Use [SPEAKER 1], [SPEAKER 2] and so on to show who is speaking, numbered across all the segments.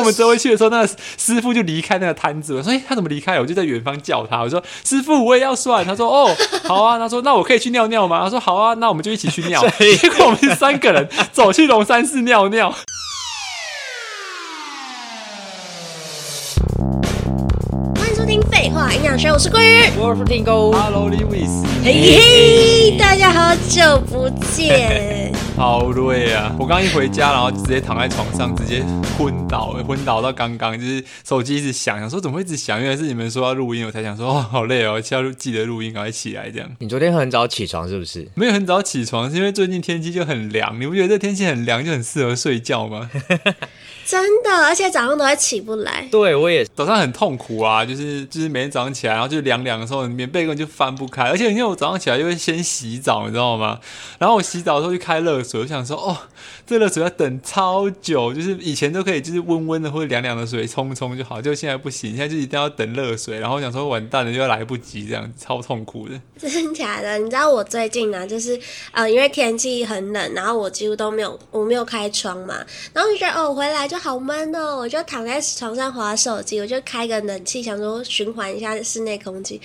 [SPEAKER 1] 我们折回去的时候，那个师傅就离开那个摊子了。所以他怎么离开？我就在远方叫他，我说：“师傅，我也要算。”他说：“哦，好啊。”他说：“那我可以去尿尿吗？”他说：“好啊，那我们就一起去尿。”结果我们三个人走去龙山寺尿尿。
[SPEAKER 2] 废话营养学，我是桂鱼，
[SPEAKER 3] 我是听狗
[SPEAKER 1] ，Hello，Lewis，
[SPEAKER 2] 嘿嘿，大家好久不见，
[SPEAKER 1] 好累啊！我刚一回家，然后直接躺在床上，直接昏倒，昏倒到刚刚，就是手机一直响，想说怎么会一直响？原来是你们说要录音，我才想说哦，好累哦，要记得录音，赶快起来这样。
[SPEAKER 3] 你昨天很早起床是不是？
[SPEAKER 1] 没有很早起床，是因为最近天气就很凉，你不觉得这天气很凉就很适合睡觉吗？
[SPEAKER 2] 真的，而且早上都会起不来。
[SPEAKER 3] 对，我也
[SPEAKER 1] 早上很痛苦啊，就是就是每天早上起来，然后就凉凉的时候，棉被根本就翻不开。而且因为我早上起来就会先洗澡，你知道吗？然后我洗澡的时候就开热水，我想说，哦，这热水要等超久，就是以前都可以就是温温的或者凉凉的水冲冲就好，就现在不行，现在就一定要等热水。然后我想说完蛋了，就要来不及，这样子超痛苦的。
[SPEAKER 2] 真的假的？你知道我最近呢，就是呃，因为天气很冷，然后我几乎都没有我没有开窗嘛，然后就觉得哦，回来就好闷哦。我就躺在床上划手机，我就开个冷气，想说循环一下室内空气，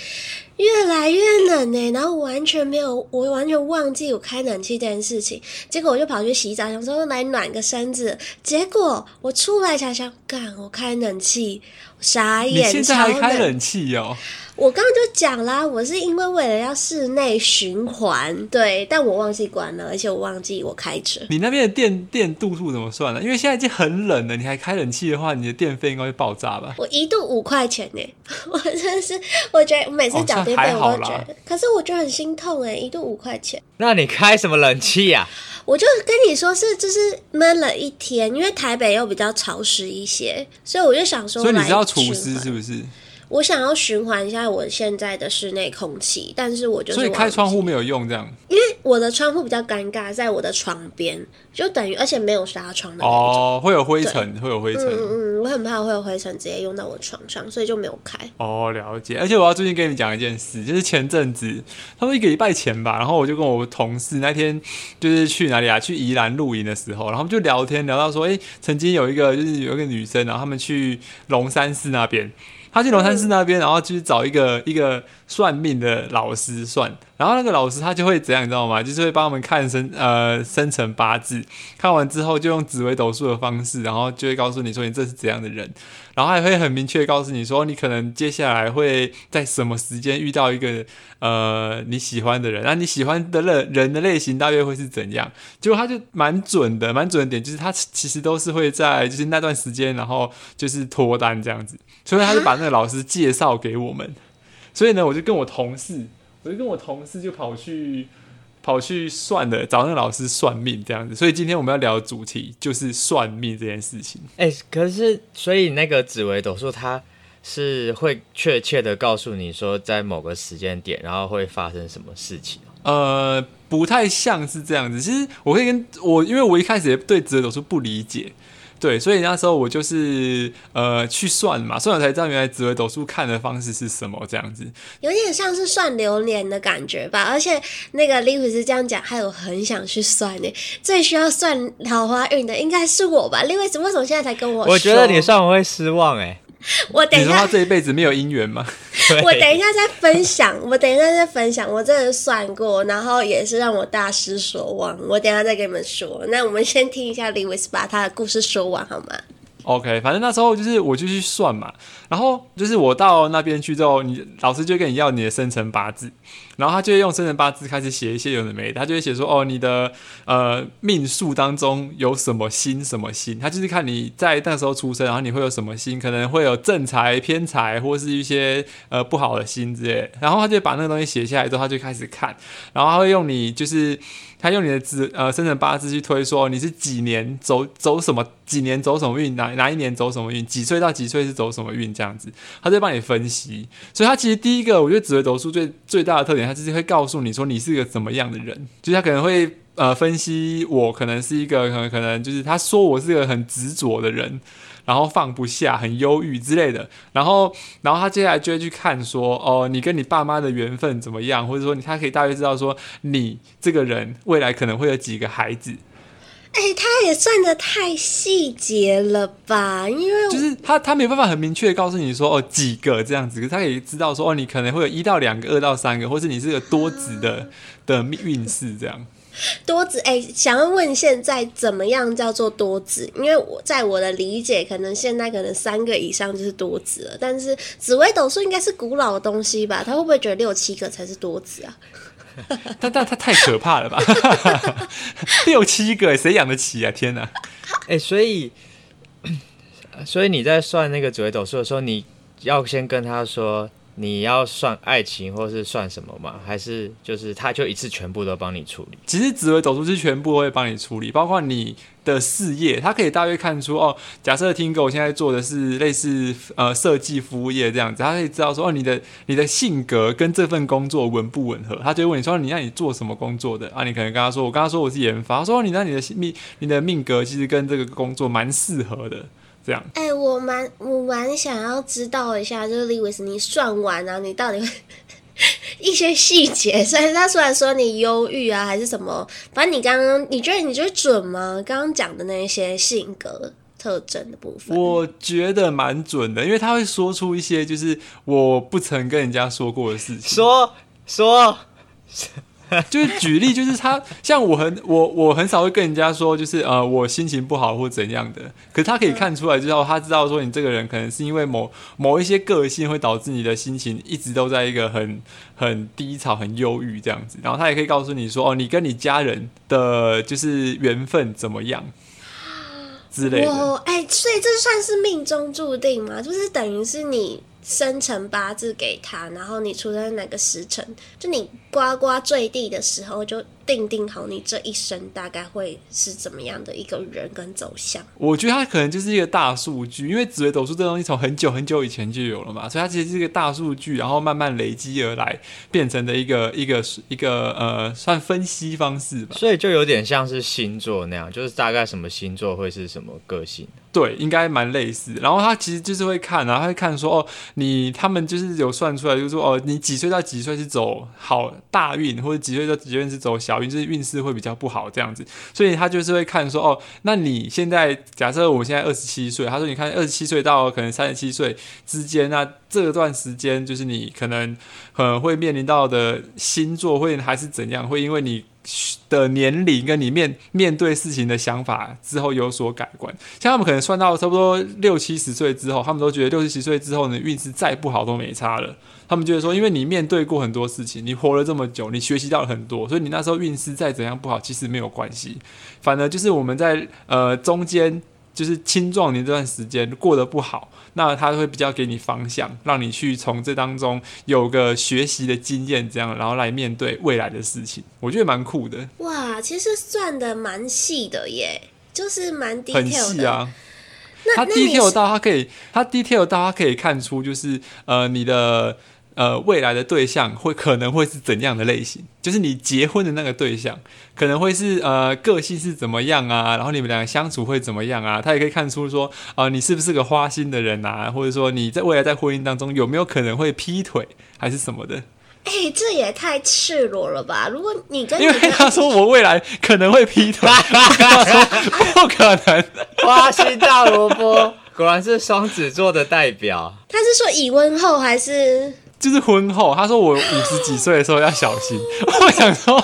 [SPEAKER 2] 越来越冷呢。然后我完全没有，我完全忘记我开冷气这件事情。结果我就跑去洗澡，想说来暖个身子。结果我出来才想，干，我开冷气，傻眼。
[SPEAKER 1] 你现在还开冷气哦？
[SPEAKER 2] 我刚刚就讲啦，我是因为为了要室内循环，对，但我忘记关了，而且我忘记我开着。
[SPEAKER 1] 你那边的电电度数怎么算呢？因为现在已经很冷了，你还开冷气的话，你的电费应该会爆炸吧？
[SPEAKER 2] 我一度五块钱呢，我真的是，我觉得我每次缴电费我都觉得，哦、可是我觉得很心痛哎，一度五块钱。
[SPEAKER 3] 那你开什么冷气呀？
[SPEAKER 2] 我就跟你说是，就是闷了一天，因为台北又比较潮湿一些，所以我就想说，
[SPEAKER 1] 所以你知道厨师是不是？
[SPEAKER 2] 我想要循环一下我现在的室内空气，但是我就是
[SPEAKER 1] 所以开窗户没有用这样，
[SPEAKER 2] 因为我的窗户比较尴尬，在我的床边，就等于而且没有纱窗的哦，
[SPEAKER 1] 会有灰尘，会有灰尘，嗯
[SPEAKER 2] 嗯，我很怕会有灰尘直接用到我床上，所以就没有开。
[SPEAKER 1] 哦，了解。而且我要最近跟你讲一件事，就是前阵子，他说一个礼拜前吧，然后我就跟我同事那天就是去哪里啊？去宜兰露营的时候，然后就聊天聊到说，哎、欸，曾经有一个就是有一个女生，然后他们去龙山寺那边。他去龙山寺那边，然后去找一个一个算命的老师算，然后那个老师他就会怎样，你知道吗？就是会帮我们看生呃生辰八字，看完之后就用紫微斗数的方式，然后就会告诉你说你这是怎样的人，然后还会很明确告诉你说你可能接下来会在什么时间遇到一个呃你喜欢的人，那你喜欢的人人的类型大约会是怎样？结果他就蛮准的，蛮准的点就是他其实都是会在就是那段时间，然后就是脱单这样子，所以他就把那个老师介绍给我们。所以呢，我就跟我同事，我就跟我同事就跑去跑去算了，找那个老师算命这样子。所以今天我们要聊的主题就是算命这件事情。
[SPEAKER 3] 哎、欸，可是所以那个紫微斗数，它是会确切的告诉你说，在某个时间点，然后会发生什么事情？
[SPEAKER 1] 呃，不太像是这样子。其实我可以跟我，因为我一开始也对紫微斗数不理解。对，所以那时候我就是呃去算嘛，算了才知道原来紫微斗数看的方式是什么这样子，
[SPEAKER 2] 有点像是算流年的感觉吧。而且那个 Lewis 这样讲，害我很想去算呢。最需要算桃花运的应该是我吧？Lewis 为什么现在才跟我说？
[SPEAKER 3] 我觉得你算我会失望哎。
[SPEAKER 2] 我等一下，
[SPEAKER 1] 他这一辈子没有姻缘吗？
[SPEAKER 2] 我等一下再分享，我等一下再分享，我真的算过，然后也是让我大失所望。我等一下再跟你们说。那我们先听一下 Lewis 把他的故事说完好吗
[SPEAKER 1] ？OK，反正那时候就是我就去算嘛，然后就是我到那边去之后，你老师就跟你要你的生辰八字。然后他就会用生辰八字开始写一些有的没的，他就会写说哦，你的呃命数当中有什么星什么星，他就是看你在那时候出生，然后你会有什么星，可能会有正财偏财或是一些呃不好的星之类。然后他就把那个东西写下来之后，他就开始看，然后他会用你就是他用你的字呃生辰八字去推说你是几年走走什么，几年走什么运，哪哪一年走什么运，几岁到几岁是走什么运这样子，他就帮你分析。所以他其实第一个我觉得紫微斗数最最大的特点。他就是会告诉你说你是一个怎么样的人，就是他可能会呃分析我可能是一个可能可能就是他说我是一个很执着的人，然后放不下、很忧郁之类的，然后然后他接下来就会去看说哦，你跟你爸妈的缘分怎么样，或者说你他可以大约知道说你这个人未来可能会有几个孩子。
[SPEAKER 2] 哎、欸，他也算的太细节了吧？因为
[SPEAKER 1] 就是他他没有办法很明确的告诉你说哦几个这样子，可是他可以知道说哦你可能会有一到两个、二到三个，或是你是个多子的、啊、的运势这样。
[SPEAKER 2] 多子哎、欸，想要问现在怎么样叫做多子？因为我在我的理解，可能现在可能三个以上就是多子了。但是紫微斗数应该是古老的东西吧？他会不会觉得六七个才是多子啊？
[SPEAKER 1] 但但他太可怕了吧？六七个，谁养得起啊？天哪！
[SPEAKER 3] 哎、欸，所以所以你在算那个紫微斗数的时候，你要先跟他说。你要算爱情或是算什么吗？还是就是他就一次全部都帮你处理？
[SPEAKER 1] 其实紫薇斗数是全部都会帮你处理，包括你的事业，他可以大约看出哦。假设听哥我现在做的是类似呃设计服务业这样子，他可以知道说哦，你的你的性格跟这份工作吻不吻合？他就会问你说，你让你做什么工作的啊？你可能跟他说，我刚刚说我是研发，他说你那你的命你的命格其实跟这个工作蛮适合的。这样，
[SPEAKER 2] 哎、欸，我蛮我蛮想要知道一下，就是 Liwis，你算完啊，你到底会 一些细节？虽然他虽然说你忧郁啊，还是什么，反正你刚刚你觉得你觉得准吗？刚刚讲的那些性格特征的部分，
[SPEAKER 1] 我觉得蛮准的，因为他会说出一些就是我不曾跟人家说过的事情，
[SPEAKER 3] 说说。
[SPEAKER 1] 就是举例，就是他像我很我我很少会跟人家说，就是呃我心情不好或怎样的。可是他可以看出来，之后他知道说你这个人可能是因为某某一些个性会导致你的心情一直都在一个很 很低潮、很忧郁这样子。然后他也可以告诉你说，哦，你跟你家人的就是缘分怎么样之类的。
[SPEAKER 2] 哎，所以这算是命中注定吗？就是等于是你。生辰八字给他，然后你出生哪个时辰，就你呱呱坠地的时候就。定定好你这一生大概会是怎么样的一个人跟走向？我
[SPEAKER 1] 觉得它可能就是一个大数据，因为紫微斗数这东西从很久很久以前就有了嘛，所以它其实是一个大数据，然后慢慢累积而来变成的一个一个一个呃算分析方式吧。
[SPEAKER 3] 所以就有点像是星座那样，就是大概什么星座会是什么个性？
[SPEAKER 1] 对，应该蛮类似。然后他其实就是会看啊，他会看说哦，你他们就是有算出来，就是说哦，你几岁到几岁是走好大运，或者几岁到几岁是走小。好运就是运势会比较不好这样子，所以他就是会看说哦，那你现在假设我现在二十七岁，他说你看二十七岁到可能三十七岁之间，那这段时间就是你可能可能会面临到的星座会还是怎样，会因为你的年龄跟你面面对事情的想法之后有所改观。像他们可能算到差不多六七十岁之后，他们都觉得六七十岁之后呢，运势再不好都没差了。他们觉得说，因为你面对过很多事情，你活了这么久，你学习到了很多，所以你那时候运势再怎样不好，其实没有关系。反而就是我们在呃中间，就是青壮年这段时间过得不好，那他会比较给你方向，让你去从这当中有个学习的经验，这样然后来面对未来的事情，我觉得蛮酷的。
[SPEAKER 2] 哇，其实算的蛮细的耶，就是蛮 detail 的。
[SPEAKER 1] 很细啊。他 detail 到他可以，他 detail 到他可以看出，就是呃你的。呃，未来的对象会可能会是怎样的类型？就是你结婚的那个对象可能会是呃个性是怎么样啊？然后你们两个相处会怎么样啊？他也可以看出说啊、呃，你是不是个花心的人啊？或者说你在未来在婚姻当中有没有可能会劈腿还是什么的？
[SPEAKER 2] 哎、欸，这也太赤裸了吧！如果你跟，你
[SPEAKER 1] 因为他说我未来可能会劈腿，他说不可能，
[SPEAKER 3] 花心大萝卜果然是双子座的代表。
[SPEAKER 2] 他是说已婚后还是？
[SPEAKER 1] 就是婚后，他说我五十几岁的时候要小心。我想说，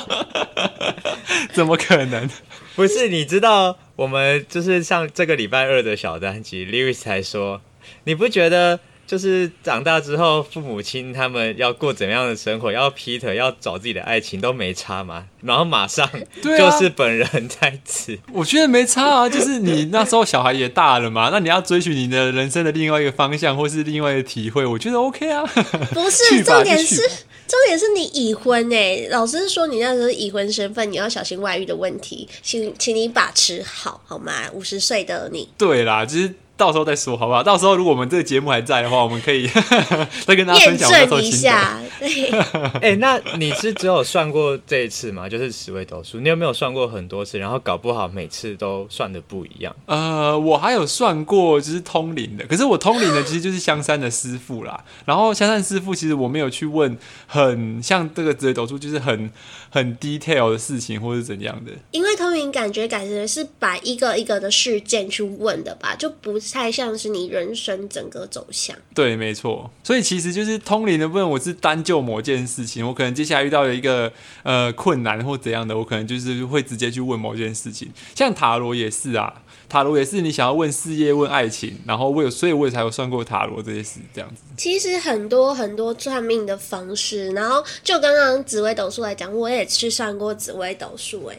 [SPEAKER 1] 怎么可能？
[SPEAKER 3] 不是，你知道我们就是像这个礼拜二的小单集 l e w i s 才说，你不觉得？就是长大之后，父母亲他们要过怎样的生活，要劈腿，要找自己的爱情都没差嘛。然后马上就是本人在此，
[SPEAKER 1] 啊、我觉得没差啊。就是你那时候小孩也大了嘛，那你要追寻你的人生的另外一个方向，或是另外一个体会，我觉得 OK 啊。
[SPEAKER 2] 不是，重点是重点是你已婚诶、欸。老师说你那时候已婚身份，你要小心外遇的问题，请请你把持好好吗？五十岁的你，
[SPEAKER 1] 对啦，就是。到时候再说好不好？到时候如果我们这个节目还在的话，我们可以 再跟大家分享
[SPEAKER 2] 一下。对，
[SPEAKER 3] 哎，那你是只有算过这一次吗？就是十位斗数，你有没有算过很多次？然后搞不好每次都算的不一样？
[SPEAKER 1] 呃，我还有算过就是通灵的，可是我通灵的其实就是香山的师傅啦。然后香山师傅其实我没有去问很像这个紫微斗数，就是很很 detail 的事情或是怎样的。
[SPEAKER 2] 因为通灵感觉感觉是把一个一个的事件去问的吧，就不。太像是你人生整个走向，
[SPEAKER 1] 对，没错。所以其实就是通灵的部分，我是单就某件事情，我可能接下来遇到了一个呃困难或怎样的，我可能就是会直接去问某件事情。像塔罗也是啊，塔罗也是你想要问事业、问爱情，然后我有，所以我也才有算过塔罗这些事，这样子。
[SPEAKER 2] 其实很多很多算命的方式，然后就刚刚紫微斗数来讲，我也去算过紫微斗数，哎，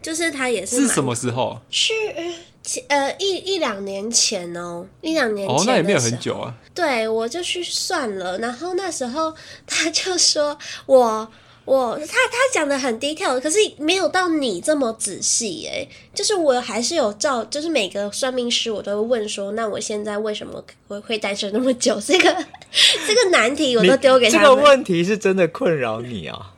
[SPEAKER 2] 就是它也是
[SPEAKER 1] 是什么时候？
[SPEAKER 2] 是。呃，一一两年前哦，一两年前哦，
[SPEAKER 1] 那也没有很久啊。
[SPEAKER 2] 对，我就去算了，然后那时候 他就说我我他他讲的很 detail，可是没有到你这么仔细哎，就是我还是有照，就是每个算命师我都会问说，那我现在为什么会会单身那么久？这个这个难题我都丢给他。
[SPEAKER 3] 这个问题是真的困扰你啊？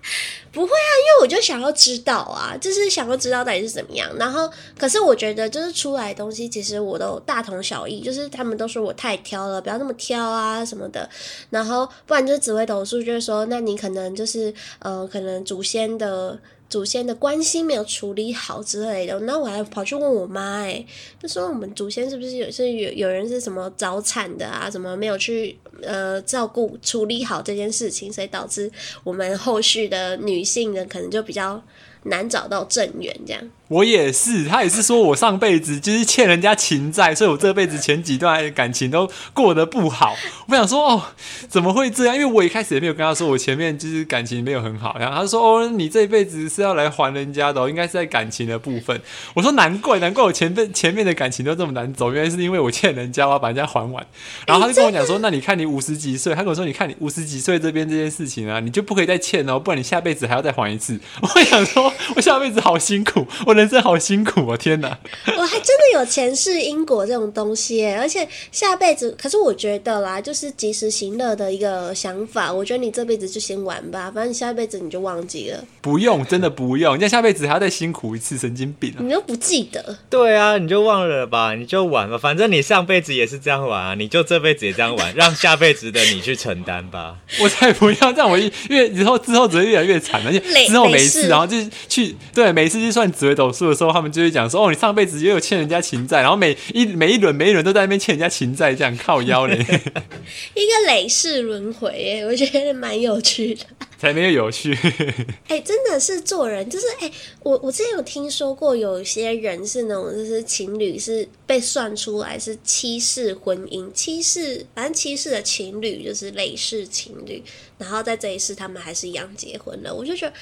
[SPEAKER 2] 不会啊，因为我就想要知道啊，就是想要知道到底是怎么样。然后，可是我觉得就是出来的东西，其实我都大同小异。就是他们都说我太挑了，不要那么挑啊什么的。然后，不然就只会投诉，就是说，那你可能就是呃，可能祖先的。祖先的关系没有处理好之类的，那我还跑去问我妈，哎，就说我们祖先是不是有是有有人是什么早产的啊？怎么没有去呃照顾处理好这件事情，所以导致我们后续的女性呢，可能就比较难找到正缘这样。
[SPEAKER 1] 我也是，他也是说我上辈子就是欠人家情债，所以我这辈子前几段感情都过得不好。我想说哦，怎么会这样？因为我一开始也没有跟他说我前面就是感情没有很好，然后他说哦，你这一辈子是要来还人家的，应该是在感情的部分。我说难怪，难怪我前辈前面的感情都这么难走，原来是因为我欠人家，我要把人家还完。然后他就跟我讲说，那你看你五十几岁，他跟我说你看你五十几岁这边这件事情啊，你就不可以再欠哦，不然你下辈子还要再还一次。我想说，我下辈子好辛苦，我。人生好辛苦啊！天哪，
[SPEAKER 2] 我还真的有前世因果这种东西耶，而且下辈子，可是我觉得啦，就是及时行乐的一个想法。我觉得你这辈子就先玩吧，反正你下辈子你就忘记了。
[SPEAKER 1] 不用，真的不用，你下辈子还要再辛苦一次，神经病啊！
[SPEAKER 2] 你又不记得？
[SPEAKER 3] 对啊，你就忘了吧，你就玩吧，反正你上辈子也是这样玩啊，你就这辈子也这样玩，让下辈子的你去承担吧。
[SPEAKER 1] 我才不要这样，我一因为以后之后只会越来越惨，而且之后每一次，然后就去对每一次就算紫微斗数的时候，他们就会讲说：“哦，你上辈子也有欠人家情债，然后每一每一轮每一轮都在那边欠人家情债，这样靠腰嘞。”
[SPEAKER 2] 一个累世轮回，哎，我觉得蛮有趣的。
[SPEAKER 1] 才没有有趣。
[SPEAKER 2] 哎，真的是做人，就是哎，我我之前有听说过，有些人是那种，就是情侣是被算出来是七世婚姻，七世反正七世的情侣就是累世情侣，然后在这一世他们还是一样结婚了，我就觉得。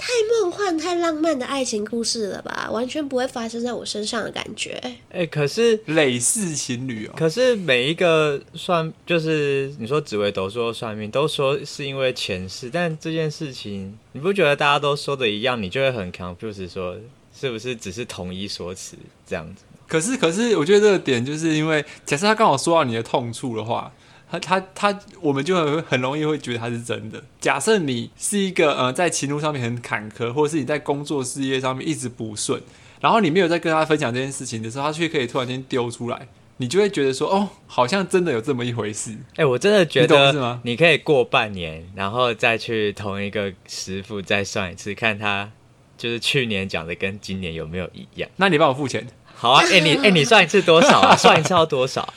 [SPEAKER 2] 太梦幻、太浪漫的爱情故事了吧？完全不会发生在我身上的感觉。哎、
[SPEAKER 3] 欸，可是
[SPEAKER 1] 累世情侣哦。
[SPEAKER 3] 可是每一个算，就是你说紫薇斗数算命，都说是因为前世，但这件事情你不觉得大家都说的一样，你就会很 confused 说是不是只是统一说辞这样子？
[SPEAKER 1] 可是，可是我觉得这个点就是因为，假设他刚好说到你的痛处的话。他他他，我们就很很容易会觉得他是真的。假设你是一个呃，在情路上面很坎坷，或者是你在工作事业上面一直不顺，然后你没有在跟他分享这件事情的时候，他却可以突然间丢出来，你就会觉得说，哦，好像真的有这么一回事。
[SPEAKER 3] 哎、欸，我真的觉得，是吗？你可以过半年，然后再去同一个师傅再算一次，看他就是去年讲的跟今年有没有一样。
[SPEAKER 1] 那你帮我付钱。
[SPEAKER 3] 好啊，哎、欸、你哎、欸、你算一次多少啊？算一次要多少？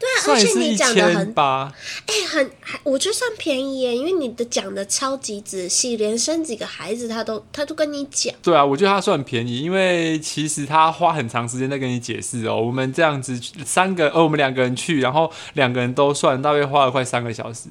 [SPEAKER 2] 对啊，而且你讲的很，哎、欸，很，我觉得算便宜耶，因为你的讲的超级仔细，连生几个孩子他都他都跟你讲。
[SPEAKER 1] 对啊，我觉得他算便宜，因为其实他花很长时间在跟你解释哦。我们这样子三个，呃，我们两个人去，然后两个人都算，大约花了快三个小时。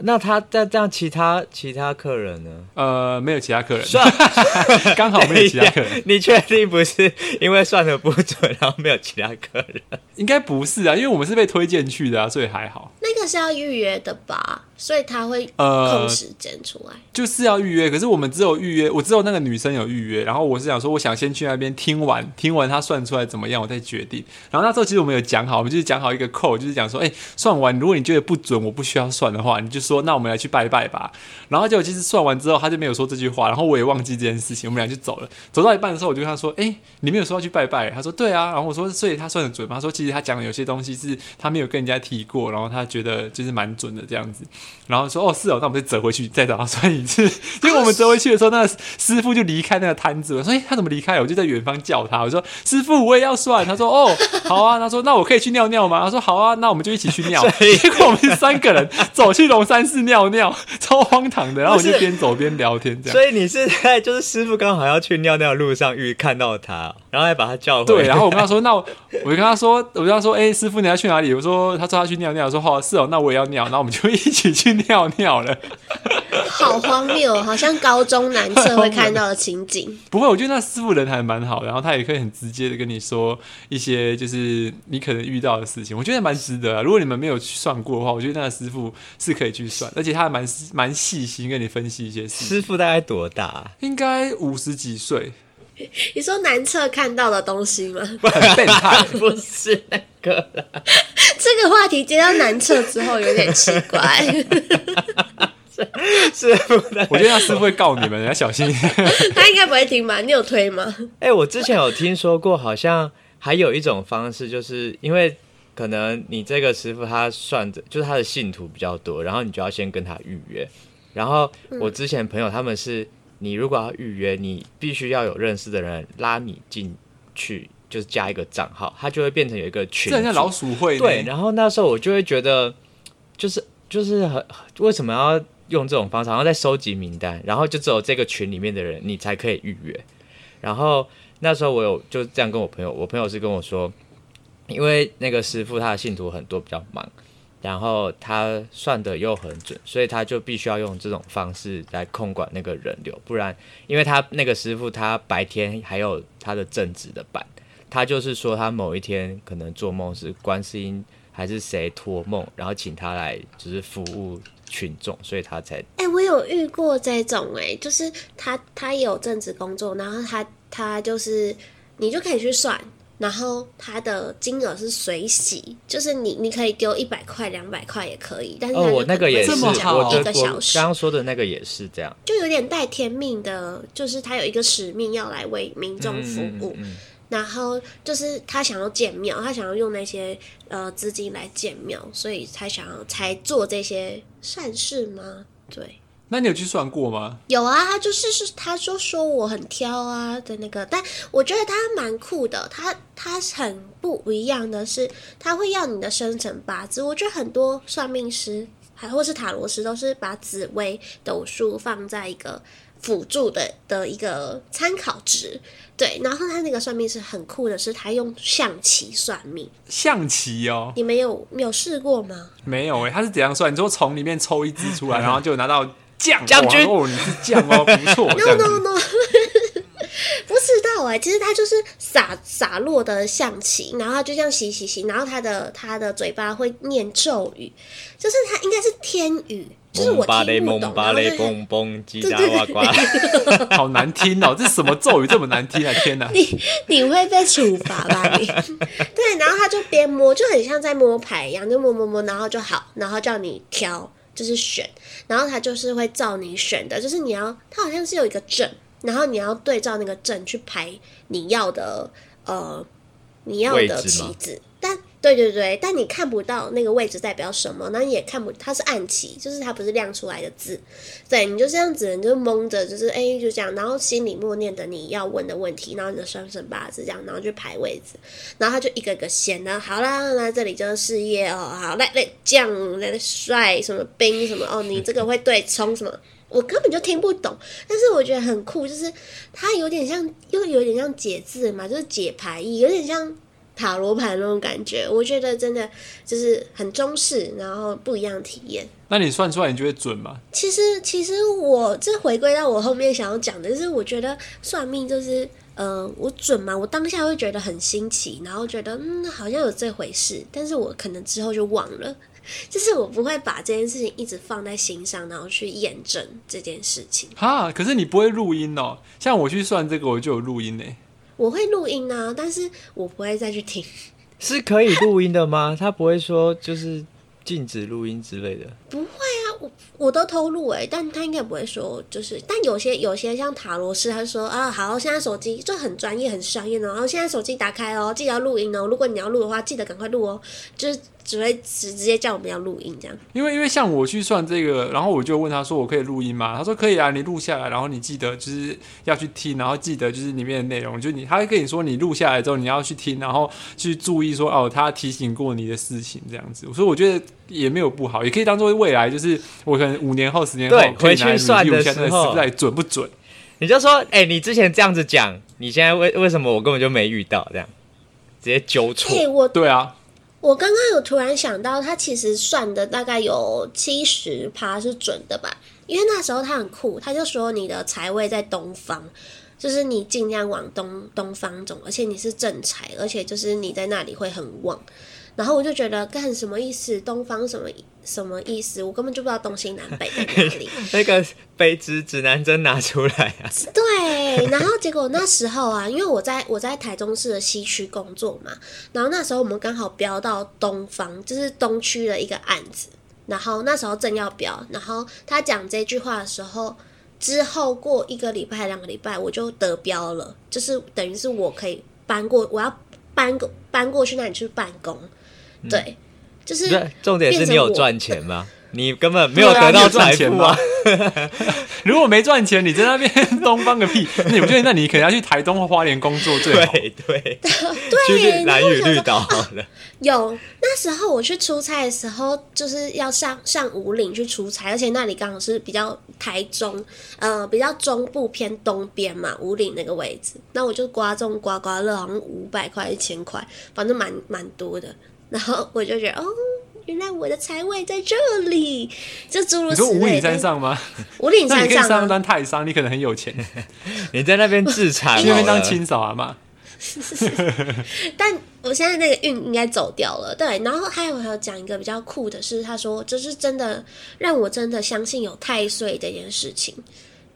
[SPEAKER 3] 那他在这样，其他其他客人呢？
[SPEAKER 1] 呃，没有其他客人，
[SPEAKER 3] 算
[SPEAKER 1] 刚好没有其他客人。
[SPEAKER 3] 你确定不是因为算的不准，然后没有其他客人？
[SPEAKER 1] 应该不是啊，因为我们是被推荐去的啊，所以还好。
[SPEAKER 2] 那个是要预约的吧？所以他会空时间出来、呃，
[SPEAKER 1] 就是要预约。可是我们只有预约，我只有那个女生有预约。然后我是想说，我想先去那边听完，听完他算出来怎么样，我再决定。然后那时候其实我们有讲好，我们就是讲好一个扣，就是讲说，哎、欸，算完如果你觉得不准，我不需要算的话，你就说那我们来去拜拜吧。然后结果其实算完之后，他就没有说这句话，然后我也忘记这件事情，我们俩就走了。走到一半的时候，我就跟他说，哎、欸，你没有说要去拜拜？他说对啊。然后我说，所以他算的准吗？他说其实他讲的有些东西是他没有跟人家提过，然后他觉得就是蛮准的这样子。然后说哦是哦，那我们再折回去再找他算一次。结果我们折回去的时候，那个师傅就离开那个摊子了。我说哎，他怎么离开了？我就在远方叫他。我说师傅，我也要算。他说哦好啊。他说那我可以去尿尿吗？他说好啊，那我们就一起去尿。结果我们三个人走去龙山寺尿尿，超荒唐的。然后我就边走边聊天这样。
[SPEAKER 3] 所以你是在就是师傅刚好要去尿尿的路上遇看到他，然后还把他叫回来。
[SPEAKER 1] 对，然后我跟他说那我，我就跟他说，我跟他说哎，师傅你要去哪里？我说他说他去尿尿。我说好是哦，那我也要尿。然后我们就一起去。尿尿了，
[SPEAKER 2] 好荒谬，好像高中男厕会看到的情景。
[SPEAKER 1] 不会，我觉得那师傅人还蛮好，然后他也可以很直接的跟你说一些就是你可能遇到的事情，我觉得蛮值得啊。如果你们没有去算过的话，我觉得那个师傅是可以去算，而且他还蛮蛮细心跟你分析一些事情。
[SPEAKER 3] 师傅大概多大？
[SPEAKER 1] 应该五十几岁。
[SPEAKER 2] 你说男厕看到的东西吗？
[SPEAKER 1] 很变态，
[SPEAKER 3] 不是那个啦。
[SPEAKER 2] 这个话题接到男厕之后有点奇怪。
[SPEAKER 3] 师傅，
[SPEAKER 1] 我觉得他师傅会告你们，要小心。
[SPEAKER 2] 他应该不会听吧？你有推吗？
[SPEAKER 3] 哎、欸，我之前有听说过，好像还有一种方式，就是因为可能你这个师傅他算着，就是他的信徒比较多，然后你就要先跟他预约。然后我之前朋友他们是。你如果要预约，你必须要有认识的人拉你进去，就是加一个账号，它就会变成有一个群。
[SPEAKER 1] 这像老鼠会。
[SPEAKER 3] 对，然后那时候我就会觉得，就是就是很为什么要用这种方式？然后再收集名单，然后就只有这个群里面的人你才可以预约。然后那时候我有就这样跟我朋友，我朋友是跟我说，因为那个师傅他的信徒很多，比较忙。然后他算的又很准，所以他就必须要用这种方式来控管那个人流，不然，因为他那个师傅他白天还有他的正职的班，他就是说他某一天可能做梦是观世音还是谁托梦，然后请他来就是服务群众，所以他才。
[SPEAKER 2] 哎、我有遇过这种哎、就是他他有正职工作，然后他他就是你就可以去算。然后它的金额是随喜，就是你你可以丢一百块、两百块也可以，但是
[SPEAKER 3] 哦，我那个也是，
[SPEAKER 2] 这么好，一个小时。
[SPEAKER 3] 刚刚说的那个也是这样，
[SPEAKER 2] 就有点带天命的，就是他有一个使命要来为民众服务，嗯嗯嗯、然后就是他想要建庙，他想要用那些呃资金来建庙，所以才想要才做这些善事吗？对。
[SPEAKER 1] 那你有去算过吗？
[SPEAKER 2] 有啊，他就是是他说说我很挑啊的那个，但我觉得他蛮酷的。他他很不一样的是，他会要你的生辰八字。我觉得很多算命师还或是塔罗师都是把紫薇斗数放在一个辅助的的一个参考值。对，然后他那个算命师很酷的是，他用象棋算命。
[SPEAKER 1] 象棋哦，
[SPEAKER 2] 你没有没有试过吗？
[SPEAKER 1] 没有诶、欸，他是怎样算？你就从里面抽一支出来，然后就拿到。将
[SPEAKER 3] 将军
[SPEAKER 1] 哦，你是将哦，不错。
[SPEAKER 2] No no no，不知道哎，其实他就是洒洒落的象棋，然后他就这样洗洗洗，然后他的他的嘴巴会念咒语，就是他应该是天语，就是我听不懂。
[SPEAKER 3] 嘣嘣，叽喳呱呱，
[SPEAKER 1] 好难听哦！这什么咒语这么难听啊？天哪！
[SPEAKER 2] 你你会被处罚吧？你对，然后他就边摸，就很像在摸牌一样，就摸摸摸，然后就好，然后叫你挑。就是选，然后他就是会照你选的，就是你要，他好像是有一个阵，然后你要对照那个阵去排你要的呃你要的棋子，但。对对对，但你看不到那个位置代表什么，那你也看不，它是暗棋，就是它不是亮出来的字。对，你就这样子，你就蒙着，就是哎，就这样，然后心里默念的你要问的问题，然后你的生辰八字这样，然后去排位置，然后他就一个个显呢，好啦，那这里就是事业哦，好来来将来帅什么兵什么哦，你这个会对冲什么，我根本就听不懂，但是我觉得很酷，就是它有点像，又有点像解字嘛，就是解牌意，有点像。塔罗牌那种感觉，我觉得真的就是很中式，然后不一样的体验。
[SPEAKER 1] 那你算出来你觉得准吗？
[SPEAKER 2] 其实，其实我这回归到我后面想要讲的，就是我觉得算命就是，嗯、呃，我准吗？我当下会觉得很新奇，然后觉得嗯，好像有这回事，但是我可能之后就忘了。就是我不会把这件事情一直放在心上，然后去验证这件事情。
[SPEAKER 1] 哈，可是你不会录音哦？像我去算这个，我就有录音呢。
[SPEAKER 2] 我会录音啊，但是我不会再去听。
[SPEAKER 3] 是可以录音的吗？他不会说就是禁止录音之类的？
[SPEAKER 2] 不会啊，我我都偷录哎，但他应该不会说，就是但有些有些像塔罗师，他说啊，好，现在手机就很专业很商业哦，然后现在手机打开哦，记得要录音哦，如果你要录的话，记得赶快录哦，就是。只会直直接叫我们要录音这样，
[SPEAKER 1] 因为因为像我去算这个，然后我就问他说：“我可以录音吗？”他说：“可以啊，你录下来，然后你记得就是要去听，然后记得就是里面的内容，就你他会跟你说你录下来之后你要去听，然后去注意说哦，他提醒过你的事情这样子。所以我觉得也没有不好，也可以当做未来就是我可能五年后、十年后
[SPEAKER 3] 回去算的时候，
[SPEAKER 1] 准不准？
[SPEAKER 3] 你就说，哎、欸，你之前这样子讲，你现在为为什么我根本就没遇到这样，直接纠错？
[SPEAKER 2] 欸、我
[SPEAKER 1] 对啊。
[SPEAKER 2] 我刚刚有突然想到，他其实算的大概有七十趴是准的吧，因为那时候他很酷，他就说你的财位在东方，就是你尽量往东东方走，而且你是正财，而且就是你在那里会很旺。然后我就觉得干什么意思？东方什么什么意思？我根本就不知道东西南北在哪里。
[SPEAKER 3] 那个北指指南针拿出来啊！
[SPEAKER 2] 对，然后结果那时候啊，因为我在我在台中市的西区工作嘛，然后那时候我们刚好标到东方，就是东区的一个案子，然后那时候正要标，然后他讲这句话的时候，之后过一个礼拜两个礼拜我就得标了，就是等于是我可以搬过，我要搬过搬过去那里去办公。对，就是
[SPEAKER 3] 重点是你有赚钱吗？你根本没有得到赚钱吗？
[SPEAKER 1] 如果没赚钱，你在那边东方个屁！那我觉得，那你可能要去台东或花莲工作最好。
[SPEAKER 3] 对 对
[SPEAKER 2] 对，
[SPEAKER 3] 兰屿绿岛、啊。
[SPEAKER 2] 有那时候我去出差的时候，就是要上上五岭去出差，而且那里刚好是比较台中，呃，比较中部偏东边嘛，五岭那个位置。那我就刮中刮刮乐，好像五百块一千块，反正蛮蛮多的。然后我就觉得，哦，原来我的财位在这里，就诸如此类。你说
[SPEAKER 1] 五岭山上吗？
[SPEAKER 2] 五岭山上，啊，你可以
[SPEAKER 1] 上当太商，你可能很有钱。
[SPEAKER 3] 你在那边自产，
[SPEAKER 1] 去那边当清扫啊嘛。
[SPEAKER 2] 但我现在那个运应该走掉了。对，然后还有还有讲一个比较酷的是，他说这是真的让我真的相信有太岁这件事情。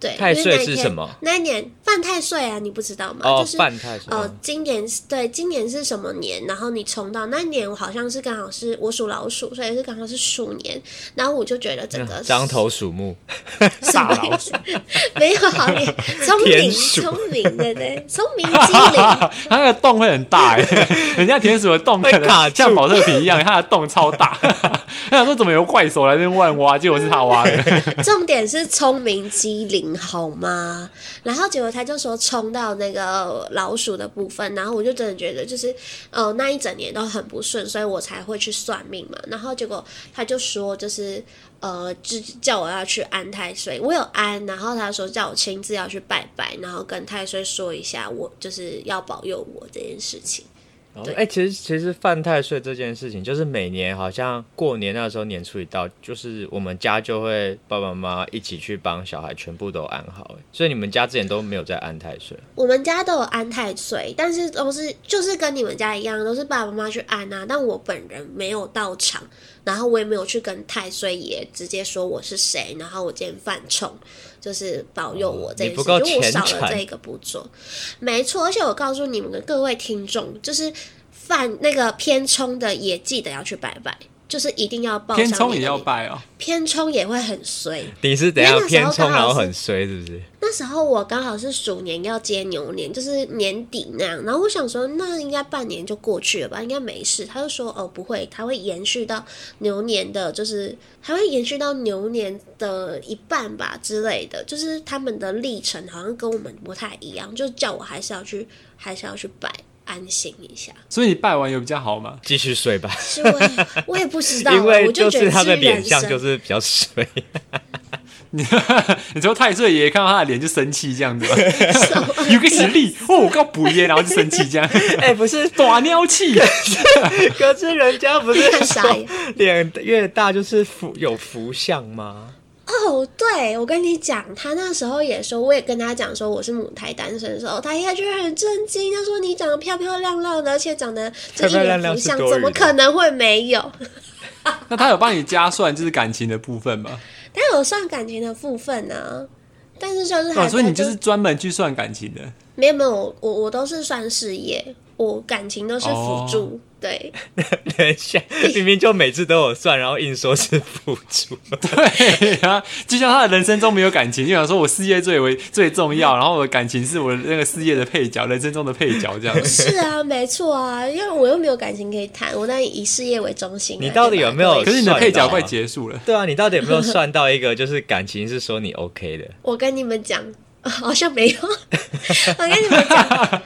[SPEAKER 2] 对，
[SPEAKER 3] 太岁是什么？
[SPEAKER 2] 那一年犯太岁啊，你不知道吗？
[SPEAKER 3] 哦，
[SPEAKER 2] 就是
[SPEAKER 3] 犯太岁。
[SPEAKER 2] 呃，今年对，今年是什么年？然后你冲到那一年，我好像是刚好是我属老鼠，所以是刚好是鼠年。然后我就觉得整个
[SPEAKER 3] 獐头鼠目，
[SPEAKER 1] 傻老鼠
[SPEAKER 2] 没有好点 聪明聪明对对，聪明机灵。
[SPEAKER 1] 它那个洞会很大哎，人家田鼠的洞可能像保特瓶一样，它的洞超大。他想说怎么有怪手来这边乱挖，结果是他挖的。
[SPEAKER 2] 重点是聪明机灵。好吗？然后结果他就说冲到那个老鼠的部分，然后我就真的觉得就是，呃，那一整年都很不顺，所以我才会去算命嘛。然后结果他就说，就是呃，就叫我要去安太岁，我有安，然后他说叫我亲自要去拜拜，然后跟太岁说一下，我就是要保佑我这件事情。
[SPEAKER 3] 哎、欸，其实其实犯太岁这件事情，就是每年好像过年那时候年初一到，就是我们家就会爸爸妈妈一起去帮小孩全部都安好。所以你们家之前都没有在安太岁？
[SPEAKER 2] 我们家都有安太岁，但是都是就是跟你们家一样，都是爸爸妈妈去安啊。但我本人没有到场，然后我也没有去跟太岁爷直接说我是谁，然后我今天犯冲。就是保佑我这一次，因为我少了这一个步骤。没错，而且我告诉你们的各位听众，就是犯那个偏冲的也记得要去拜拜。就是一定要报上，偏冲
[SPEAKER 1] 也要拜哦，
[SPEAKER 2] 偏冲也会很衰。
[SPEAKER 3] 你是怎样偏冲然后很衰，是不是？
[SPEAKER 2] 那时候我刚好是鼠年要接牛年，就是年底那样。然后我想说，那应该半年就过去了吧，应该没事。他就说，哦，不会，他会延续到牛年的，就是还会延续到牛年的一半吧之类的。就是他们的历程好像跟我们不太一样，就叫我还是要去，还是要去拜。安心一下，
[SPEAKER 1] 所以你拜完有比较好吗？
[SPEAKER 3] 继续睡吧。
[SPEAKER 2] 是我也，我也不知道，
[SPEAKER 3] 因为就是他的脸相就是比较衰。
[SPEAKER 1] 你 你说太岁爷看到他的脸就生气这样子吗？有个实力哦，我刚补耶，然后就生气这样。
[SPEAKER 3] 哎、欸，不是
[SPEAKER 1] 大尿气，
[SPEAKER 3] 可是人家不是说脸越大就是福有福相吗？
[SPEAKER 2] 哦，对，我跟你讲，他那时候也说，我也跟他讲说我是母胎单身的时候，他一下就很震惊。他说你长得漂漂亮亮的，而且长得就一脸福相，怎么可能会没有？
[SPEAKER 1] 那他有帮你加算就是感情的部分吗？
[SPEAKER 2] 他有算感情的部分呢、啊，但是就是
[SPEAKER 1] 哦，所以你就是专门去算感情的？
[SPEAKER 2] 没有没有，我我都是算事业，我感情都是辅助。哦对，
[SPEAKER 3] 等一下，明明就每次都有算，然后硬说是辅助。
[SPEAKER 1] 对啊，就像他的人生中没有感情，就想说我事业最为最重要，然后我的感情是我那个事业的配角，人生中的配角这样。
[SPEAKER 2] 是啊，没错啊，因为我又没有感情可以谈，我那以事业为中心。
[SPEAKER 3] 你到底有没有？
[SPEAKER 1] 可是你的配角快结束了。
[SPEAKER 3] 对啊，你到底有没有算到一个就是感情是说你 OK 的？
[SPEAKER 2] 我跟你们讲，好像没有。我跟你们讲，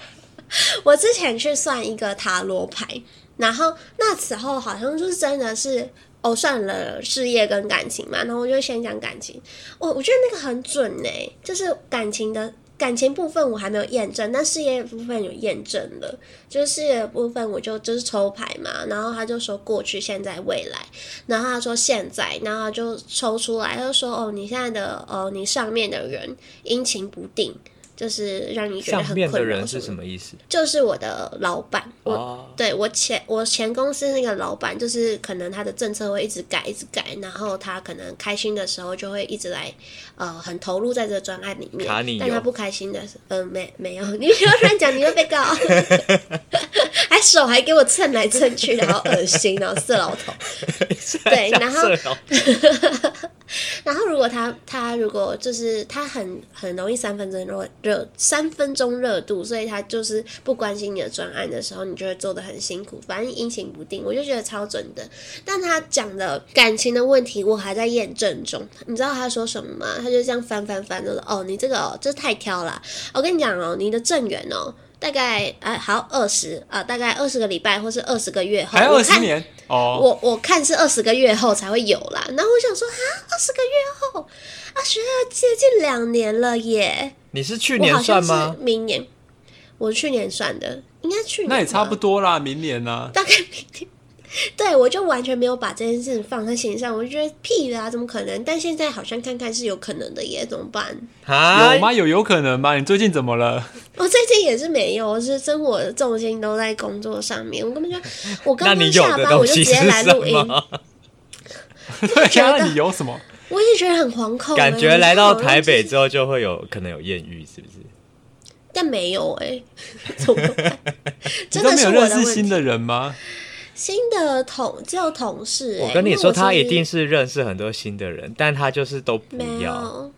[SPEAKER 2] 我之前去算一个塔罗牌。然后那时候好像就是真的是哦，算了事业跟感情嘛，然后我就先讲感情，我我觉得那个很准呢，就是感情的感情部分我还没有验证，但事业部分有验证了，就是事业部分我就就是抽牌嘛，然后他就说过去、现在、未来，然后他说现在，然后他就抽出来，他就说哦，你现在的哦，你上面的人阴晴不定。就是让你觉得很困扰。的
[SPEAKER 3] 人是什么意思？
[SPEAKER 2] 就是我的老板，我、
[SPEAKER 3] oh.
[SPEAKER 2] 对我前我前公司那个老板，就是可能他的政策会一直改，一直改，然后他可能开心的时候就会一直来，呃，很投入在这个专案里面。但他不开心的时候，呃，没没有，你不要乱讲，你会被告。还手还给我蹭来蹭去，然后恶心，然后色老头。对，然后。然后，如果他他如果就是他很很容易三分钟热热三分钟热度，所以他就是不关心你的专案的时候，你就会做得很辛苦，反正阴晴不定，我就觉得超准的。但他讲的感情的问题，我还在验证中。你知道他说什么吗？他就这样翻翻翻，就说：“哦，你这个哦，这太挑了。我跟你讲哦，你的正缘哦。”大概啊，好二十啊，大概二十个礼拜，或是二十个月后，
[SPEAKER 1] 还二十年哦。
[SPEAKER 2] 我我看是二十个月后才会有啦。然后我想说啊，二十个月后啊，学校接近两年了耶。
[SPEAKER 3] 你是去年算吗？
[SPEAKER 2] 明年，我去年算的，应该去年。
[SPEAKER 1] 那也差不多啦，明年呢、啊？
[SPEAKER 2] 大概明年。对，我就完全没有把这件事情放在心上，我就觉得屁的啊，怎么可能？但现在好像看看是有可能的耶，怎么办？
[SPEAKER 1] 有吗？有有可能吗？你最近怎么了？
[SPEAKER 2] 我最近也是没有，是生活的重心都在工作上面。我根本就，我刚刚下班我就直接来录音。
[SPEAKER 1] 对呀，那你有什么？
[SPEAKER 2] 我也觉得很惶恐，
[SPEAKER 3] 感觉来到台北之后就会有可能有艳遇，是不是？
[SPEAKER 2] 但没有哎、欸，怎么办？真
[SPEAKER 1] 的没有认识新的人吗？
[SPEAKER 2] 新的同旧同事、欸，
[SPEAKER 3] 我跟你说，他一定是认识很多新的人，但他就是都不要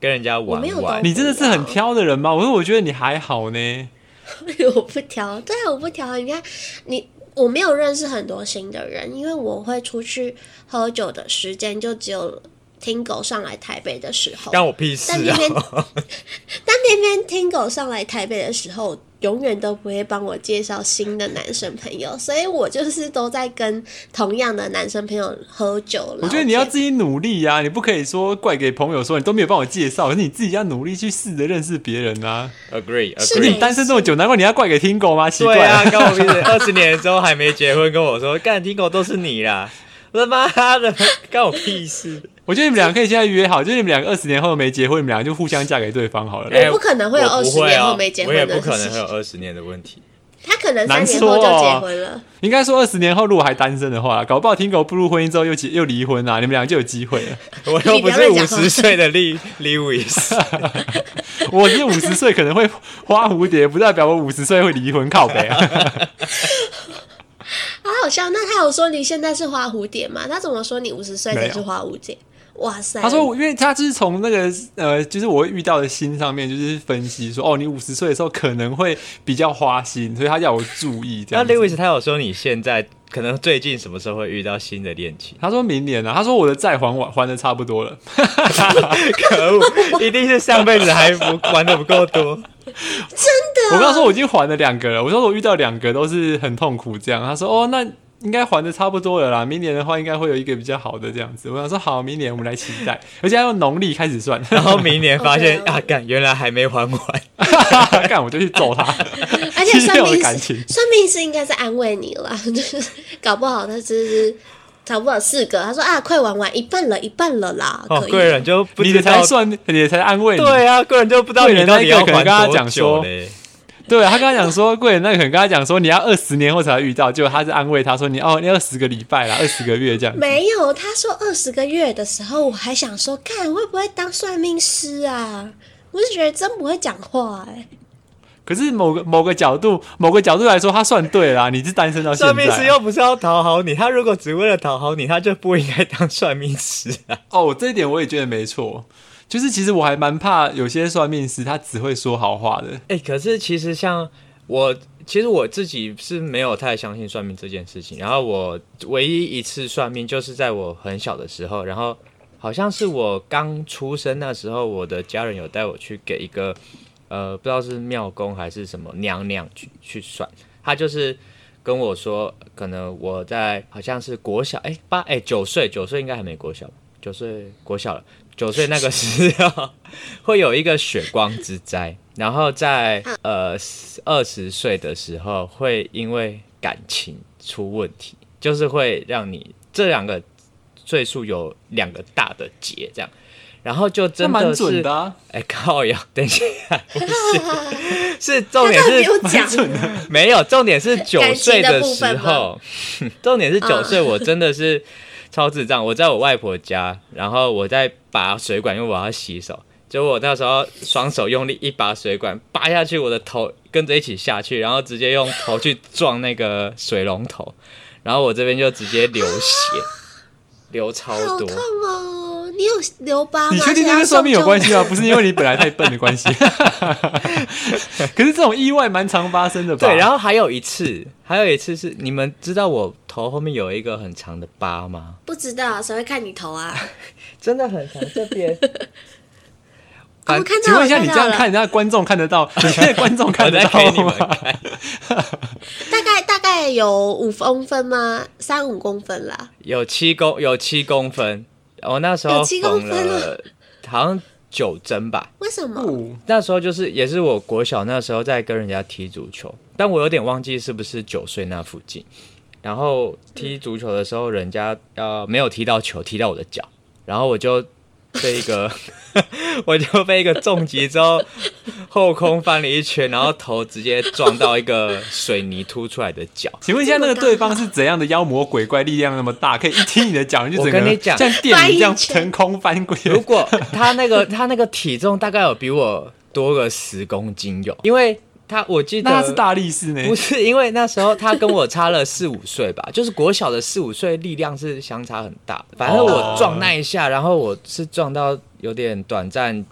[SPEAKER 3] 跟人家玩玩。
[SPEAKER 1] 你真的是很挑的人吗？我说，我觉得你还好呢。
[SPEAKER 2] 我不挑，对啊，我不挑。你看，你我没有认识很多新的人，因为我会出去喝酒的时间就只有。听狗上来台北的时候，
[SPEAKER 3] 关我屁事啊！
[SPEAKER 2] 但偏偏，但偏偏听狗上来台北的时候，永远都不会帮我介绍新的男生朋友，所以我就是都在跟同样的男生朋友喝酒。
[SPEAKER 1] 我觉得你要自己努力呀、啊，你不可以说怪给朋友说你都没有帮我介绍，可是你自己要努力去试着认识别人啊。
[SPEAKER 3] Agree，
[SPEAKER 1] 是你单身这么久，难怪你要怪给 Tingo 吗？奇怪
[SPEAKER 3] 啊，关我屁事！二十年之后还没结婚，跟我说干 Tingo 都是你啦。他妈的，关我屁事！
[SPEAKER 1] 我觉得你们两个可以现在约好，就是你们两个二十年后没结婚，你们俩就互相嫁给对方好了。
[SPEAKER 2] 我不可能会有二十年后没结婚的，
[SPEAKER 3] 我也不可能会有二十年的问题。
[SPEAKER 2] 他可能三年后就结婚了。
[SPEAKER 1] 应该说二十年后如果还单身的话，搞不好听狗步入婚姻之后又结又离婚啊，你们俩就有机会了。
[SPEAKER 3] 我又不是五十岁的利利维斯，
[SPEAKER 1] 我是五十岁可能会花蝴蝶，不代表我五十岁会离婚靠北啊。
[SPEAKER 2] 好好笑，那他有说你现在是花蝴蝶吗？他怎么说你五十岁才是花蝴蝶？哇塞！
[SPEAKER 1] 他说，因为他就是从那个呃，就是我会遇到的心上面，就是分析说，哦，你五十岁的时候可能会比较花心，所以他叫我注意这样。
[SPEAKER 3] 那 Lewis 他有说你现在可能最近什么时候会遇到新的恋情？
[SPEAKER 1] 他说明年啊，他说我的债还完还的差不多了。
[SPEAKER 3] 可恶，一定是上辈子还不还的不够多。
[SPEAKER 2] 真的？
[SPEAKER 1] 我刚刚说我已经还了两个了，我说我遇到两个都是很痛苦这样。他说哦，那。应该还的差不多了啦，明年的话应该会有一个比较好的这样子。我想说好，明年我们来期待，而且要用农历开始算，
[SPEAKER 3] 然后明年发现 okay, okay. 啊，干原来还没还完，
[SPEAKER 1] 干我就去揍他。
[SPEAKER 2] 而且算命师，算命师应该是安慰你了，就是搞不好他只是差不多四个，他说啊，快玩完一半了，一半了啦。
[SPEAKER 3] 哦，贵人就不
[SPEAKER 1] 你才算，你才安慰你。
[SPEAKER 3] 对啊，贵人就不知道你到底要还多久嘞。
[SPEAKER 1] 对他刚刚讲说，贵人那个可能跟他讲说，你要二十年后才会遇到，结果他是安慰他说，你哦，你二十个礼拜啦，二十个月这样。
[SPEAKER 2] 没有，他说二十个月的时候，我还想说，看会不会当算命师啊？我是觉得真不会讲话哎、欸。
[SPEAKER 1] 可是某个某个角度，某个角度来说，他算对啦。你是单身到现在，
[SPEAKER 3] 算命师又不是要讨好你，他如果只为了讨好你，他就不应该当算命师啊。
[SPEAKER 1] 哦，这一点我也觉得没错。就是其实我还蛮怕有些算命师，他只会说好话的。
[SPEAKER 3] 哎、可是其实像我，其实我自己是没有太相信算命这件事情。然后我唯一一次算命，就是在我很小的时候，然后好像是我刚出生那时候，我的家人有带我去给一个。呃，不知道是庙公还是什么娘娘去去算，他就是跟我说，可能我在好像是国小，哎、八哎九岁，九岁应该还没国小，九岁国小了，九岁那个时候会有一个血光之灾，然后在呃二十岁的时候会因为感情出问题，就是会让你这两个岁数有两个大的结这样。然后就真的是，哎靠呀！等一下，不是，是重点是
[SPEAKER 2] 没有讲，
[SPEAKER 3] 没有 重点是九岁的时候，重点是九岁，我真的是超智障。我在我外婆家，然后我在拔水管，因为我要洗手。结果我那时候双手用力一拔水管，拔下去，我的头跟着一起下去，然后直接用头去撞那个水龙头，然后我这边就直接流血，流超多。
[SPEAKER 2] 你有留疤吗？
[SPEAKER 1] 你确定跟算命有关系吗？不是因为你本来太笨的关系。可是这种意外蛮常发生的吧？
[SPEAKER 3] 对，然后还有一次，还有一次是你们知道我头后面有一个很长的疤吗？
[SPEAKER 2] 不知道，谁会看你头啊？
[SPEAKER 3] 真的很长，这边。
[SPEAKER 2] 我看到，
[SPEAKER 1] 请问一下，你这样看人家观众看得到？你现在观众看得到吗？
[SPEAKER 2] 大概大概有五公分吗？三五公分啦。
[SPEAKER 3] 有七公有七公分。我那时候缝了好像九针吧？
[SPEAKER 2] 为什么？
[SPEAKER 3] 那时候就是也是我国小那时候在跟人家踢足球，但我有点忘记是不是九岁那附近。然后踢足球的时候，人家呃没有踢到球，踢到我的脚，然后我就。被一个，我就被一个重击之后，后空翻了一圈，然后头直接撞到一个水泥凸出来的脚。
[SPEAKER 1] 请问一下，那个对方是怎样的妖魔鬼怪，力量那么大，可以一踢你的脚就整
[SPEAKER 3] 个？跟你讲，
[SPEAKER 1] 像电影这样腾空翻滚。
[SPEAKER 3] 如果他那个他那个体重大概有比我多个十公斤有，因为。他我记得
[SPEAKER 1] 他是大力士呢，
[SPEAKER 3] 不是因为那时候他跟我差了四五岁吧，就是国小的四五岁，力量是相差很大。反正我撞那一下，然后我是撞到有点短暂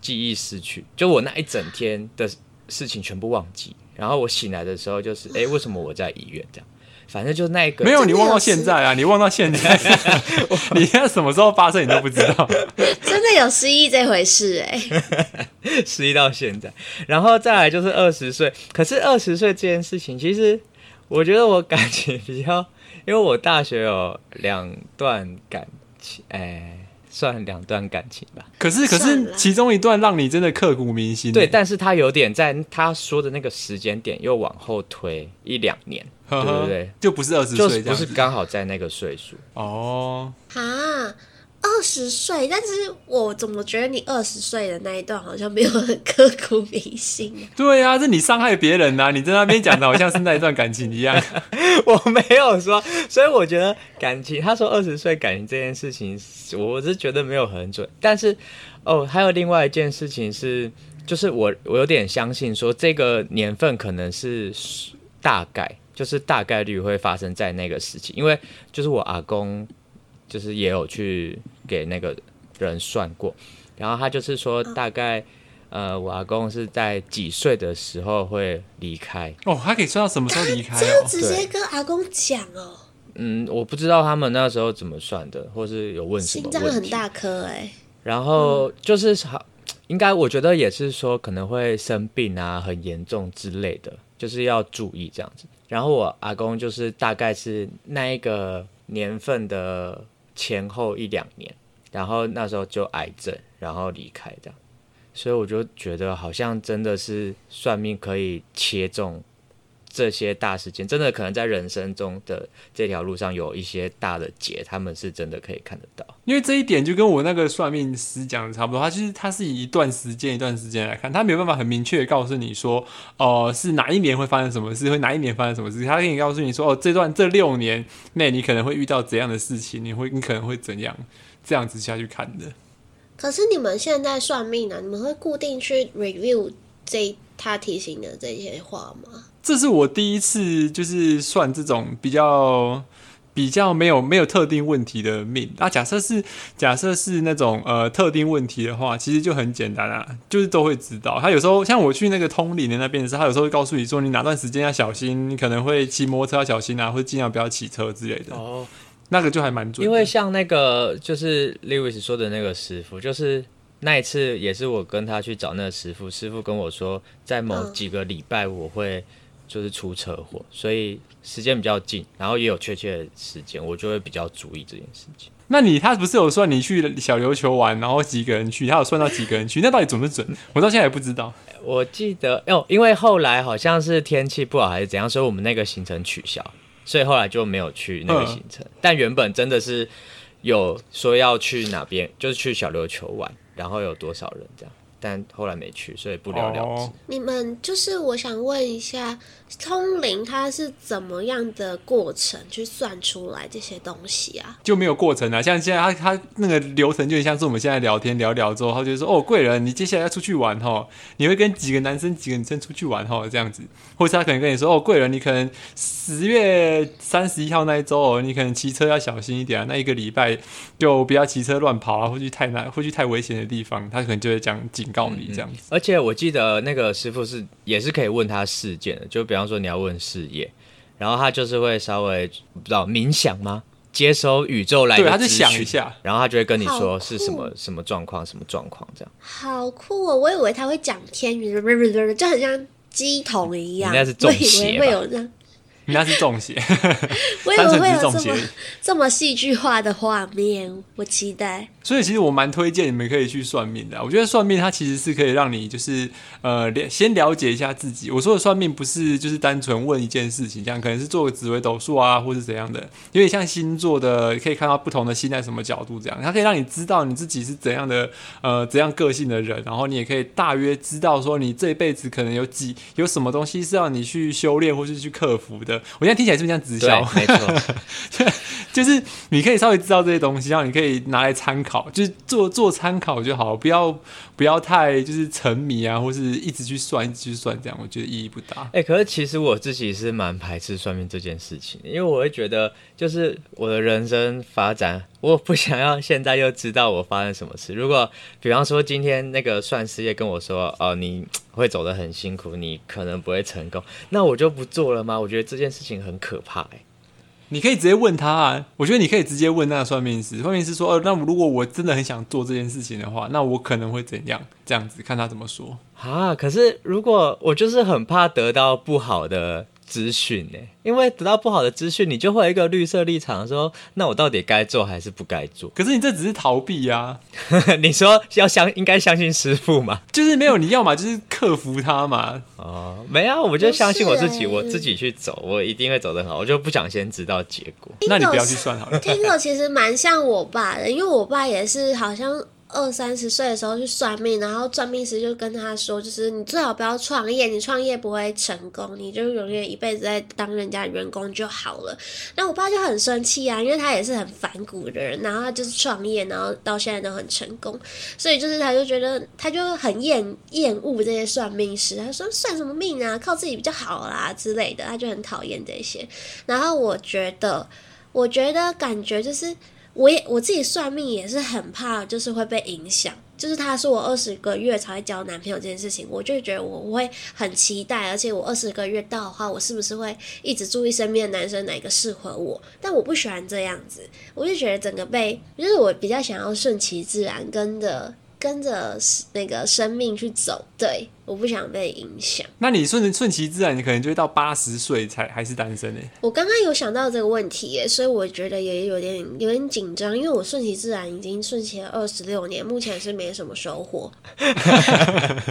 [SPEAKER 3] 记忆失去，就我那一整天的事情全部忘记。然后我醒来的时候就是，哎，为什么我在医院这样？反正就那个
[SPEAKER 1] 没有，你忘到现在啊！你忘到现在，你现在什么时候发生你都不知道。
[SPEAKER 2] 真的有失忆这回事哎、
[SPEAKER 3] 欸，失忆到现在，然后再来就是二十岁。可是二十岁这件事情，其实我觉得我感情比较，因为我大学有两段感情，哎。算两段感情吧，
[SPEAKER 1] 可是可是其中一段让你真的刻骨铭心。
[SPEAKER 3] 对，但是他有点在他说的那个时间点又往后推一两年，对不对？
[SPEAKER 1] 就不是二十岁，
[SPEAKER 3] 就不是刚好在那个岁数
[SPEAKER 1] 哦。
[SPEAKER 2] 啊。二十岁，但是我怎么觉得你二十岁的那一段好像没有很刻骨铭心？
[SPEAKER 1] 对啊，是你伤害别人呐、啊！你在那边讲的好像是那一段感情一样。
[SPEAKER 3] 我没有说，所以我觉得感情，他说二十岁感情这件事情，我是觉得没有很准。但是哦，还有另外一件事情是，就是我我有点相信说这个年份可能是大概，就是大概率会发生在那个时期，因为就是我阿公。就是也有去给那个人算过，然后他就是说大概，呃，我阿公是在几岁的时候会离开。
[SPEAKER 1] 哦，他可以算到什么时候离开？
[SPEAKER 2] 这样直接跟阿公讲哦。
[SPEAKER 3] 嗯，我不知道他们那时候怎么算的，或是有问什么问题。
[SPEAKER 2] 心脏很大颗哎。
[SPEAKER 3] 然后就是好，应该我觉得也是说可能会生病啊，很严重之类的，就是要注意这样子。然后我阿公就是大概是那一个年份的。前后一两年，然后那时候就癌症，然后离开的，所以我就觉得好像真的是算命可以切中这些大事件，真的可能在人生中的这条路上有一些大的劫，他们是真的可以看得到。
[SPEAKER 1] 因为这一点就跟我那个算命师讲的差不多，他其实他是以一段时间一段时间来看，他没有办法很明确的告诉你说，哦、呃，是哪一年会发生什么事，会哪一年发生什么事，他可以告诉你说，哦，这段这六年内你可能会遇到怎样的事情，你会你可能会怎样这样子下去看的。
[SPEAKER 2] 可是你们现在算命呢、啊？你们会固定去 review 这他提醒的这些话吗？
[SPEAKER 1] 这是我第一次就是算这种比较比较没有没有特定问题的命。那、啊、假设是假设是那种呃特定问题的话，其实就很简单啊，就是都会知道。他有时候像我去那个通灵的那边的时候，他有时候会告诉你说，你哪段时间要小心，你可能会骑摩托车要小心啊，或者尽量不要骑车之类的。哦。那个就还蛮准，
[SPEAKER 3] 因为像那个就是 Lewis 说的那个师傅，就是那一次也是我跟他去找那个师傅，师傅跟我说，在某几个礼拜我会就是出车祸，所以时间比较近，然后也有确切的时间，我就会比较注意这件事情。
[SPEAKER 1] 那你他不是有算你去小琉球玩，然后几个人去，他有算到几个人去，那到底准不准？我到现在也不知道。
[SPEAKER 3] 我记得哦，因为后来好像是天气不好还是怎样，所以我们那个行程取消。所以后来就没有去那个行程，嗯、但原本真的是有说要去哪边，就是去小琉球玩，然后有多少人这样。但后来没去，所以不了了之。哦、
[SPEAKER 2] 你们就是我想问一下，通灵它是怎么样的过程去算出来这些东西啊？
[SPEAKER 1] 就没有过程啊，像现在他他那个流程就像是我们现在聊天聊聊之后，他就说哦，贵人，你接下来要出去玩哦，你会跟几个男生几个女生出去玩哦，这样子，或者他可能跟你说哦，贵人，你可能十月三十一号那一周哦，你可能骑车要小心一点啊，那一个礼拜就不要骑车乱跑啊，或去太难，或去太危险的地方，他可能就会讲几。告你这样子，嗯，
[SPEAKER 3] 而且我记得那个师傅是也是可以问他事件的，就比方说你要问事业，然后他就是会稍微不知道冥想吗？接收宇宙来的，
[SPEAKER 1] 对，他就想一下，
[SPEAKER 3] 然后他就会跟你说是什么什么状况，什么状况这样。
[SPEAKER 2] 好酷哦！我以为他会讲天语，就很像鸡童一样，应该
[SPEAKER 3] 是中邪吧。
[SPEAKER 1] 那是中邪，
[SPEAKER 2] 我以为会有这么这么戏剧化的画面，我期待。
[SPEAKER 1] 所以其实我蛮推荐你们可以去算命的。我觉得算命它其实是可以让你就是呃先了解一下自己。我说的算命不是就是单纯问一件事情，这样可能是做个紫微斗数啊，或是怎样的，有点像星座的，可以看到不同的星在什么角度这样。它可以让你知道你自己是怎样的呃怎样个性的人，然后你也可以大约知道说你这一辈子可能有几有什么东西是要你去修炼或是去克服的。我现在听起来是不是像直销？
[SPEAKER 3] 没错，
[SPEAKER 1] 就是你可以稍微知道这些东西，然后你可以拿来参考，就是做做参考就好，不要不要太就是沉迷啊，或是一直去算，一直去算，这样我觉得意义不大。
[SPEAKER 3] 哎、可是其实我自己是蛮排斥算命这件事情，因为我会觉得，就是我的人生发展，我不想要现在又知道我发生什么事。如果比方说今天那个算事业跟我说，哦，你。会走得很辛苦，你可能不会成功，那我就不做了吗？我觉得这件事情很可怕哎。
[SPEAKER 1] 你可以直接问他啊，我觉得你可以直接问那个算命师，算命师说，哦，那如果我真的很想做这件事情的话，那我可能会怎样？这样子看他怎么说
[SPEAKER 3] 啊。可是如果我就是很怕得到不好的。资讯呢？因为得到不好的资讯，你就会有一个绿色立场，说那我到底该做还是不该做？
[SPEAKER 1] 可是你这只是逃避呀、
[SPEAKER 3] 啊！你说要相应该相信师傅嘛？
[SPEAKER 1] 就是没有，你要嘛就是克服他嘛。
[SPEAKER 3] 哦，没啊，我就相信我自己，我自己去走，我一定会走得很好。我就不想先知道结果。
[SPEAKER 1] 那你不要去算好了。
[SPEAKER 2] 听着其实蛮像我爸的，因为我爸也是好像。二三十岁的时候去算命，然后算命师就跟他说，就是你最好不要创业，你创业不会成功，你就永远一辈子在当人家员工就好了。那我爸就很生气啊，因为他也是很反骨的人，然后他就是创业，然后到现在都很成功，所以就是他就觉得他就很厌厌恶这些算命师，他说算什么命啊，靠自己比较好啦之类的，他就很讨厌这些。然后我觉得，我觉得感觉就是。我也我自己算命也是很怕，就是会被影响。就是他说我二十个月才会交男朋友这件事情，我就觉得我会很期待，而且我二十个月到的话，我是不是会一直注意身边的男生哪个适合我？但我不喜欢这样子，我就觉得整个被，就是我比较想要顺其自然，跟的跟着那个生命去走，对，我不想被影响。
[SPEAKER 1] 那你顺顺其自然，你可能就会到八十岁才还是单身呢？
[SPEAKER 2] 我刚刚有想到这个问题耶，所以我觉得也有点有点紧张，因为我顺其自然已经顺其了二十六年，目前是没什么收获。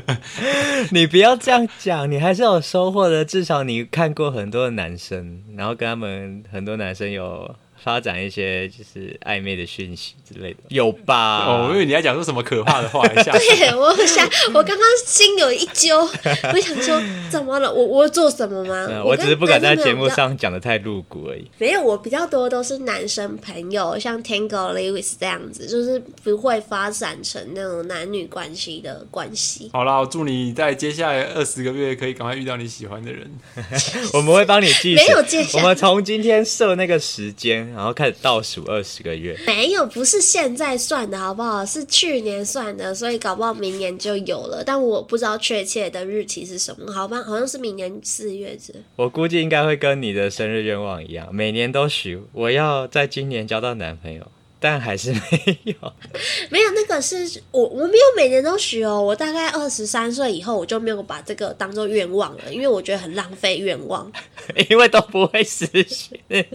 [SPEAKER 3] 你不要这样讲，你还是有收获的，至少你看过很多的男生，然后跟他们很多男生有。发展一些就是暧昧的讯息之类的，有吧？
[SPEAKER 1] 哦，因为你要讲说什么可怕的话 一下。
[SPEAKER 2] 对，我想，我刚刚心有一揪，我想说，怎么了？我我做什么吗？
[SPEAKER 3] 嗯、我只是不敢在节目上讲的太露骨而已。
[SPEAKER 2] 没有，我比较多都是男生朋友，像 Tango Lewis 这样子，就是不会发展成那种男女关系的关系。
[SPEAKER 1] 好啦，我祝你在接下来二十个月可以赶快遇到你喜欢的人。
[SPEAKER 3] 我们会帮你记，
[SPEAKER 2] 没有接下来，
[SPEAKER 3] 我们从今天设那个时间。然后开始倒数二十个月，
[SPEAKER 2] 没有，不是现在算的好不好？是去年算的，所以搞不好明年就有了，但我不知道确切的日期是什么，好吧？好像是明年四月子。
[SPEAKER 3] 我估计应该会跟你的生日愿望一样，每年都许我要在今年交到男朋友。但还是没有，
[SPEAKER 2] 没有那个是我我没有每年都许哦，我大概二十三岁以后我就没有把这个当做愿望了，因为我觉得很浪费愿望，
[SPEAKER 3] 因为都不会实现。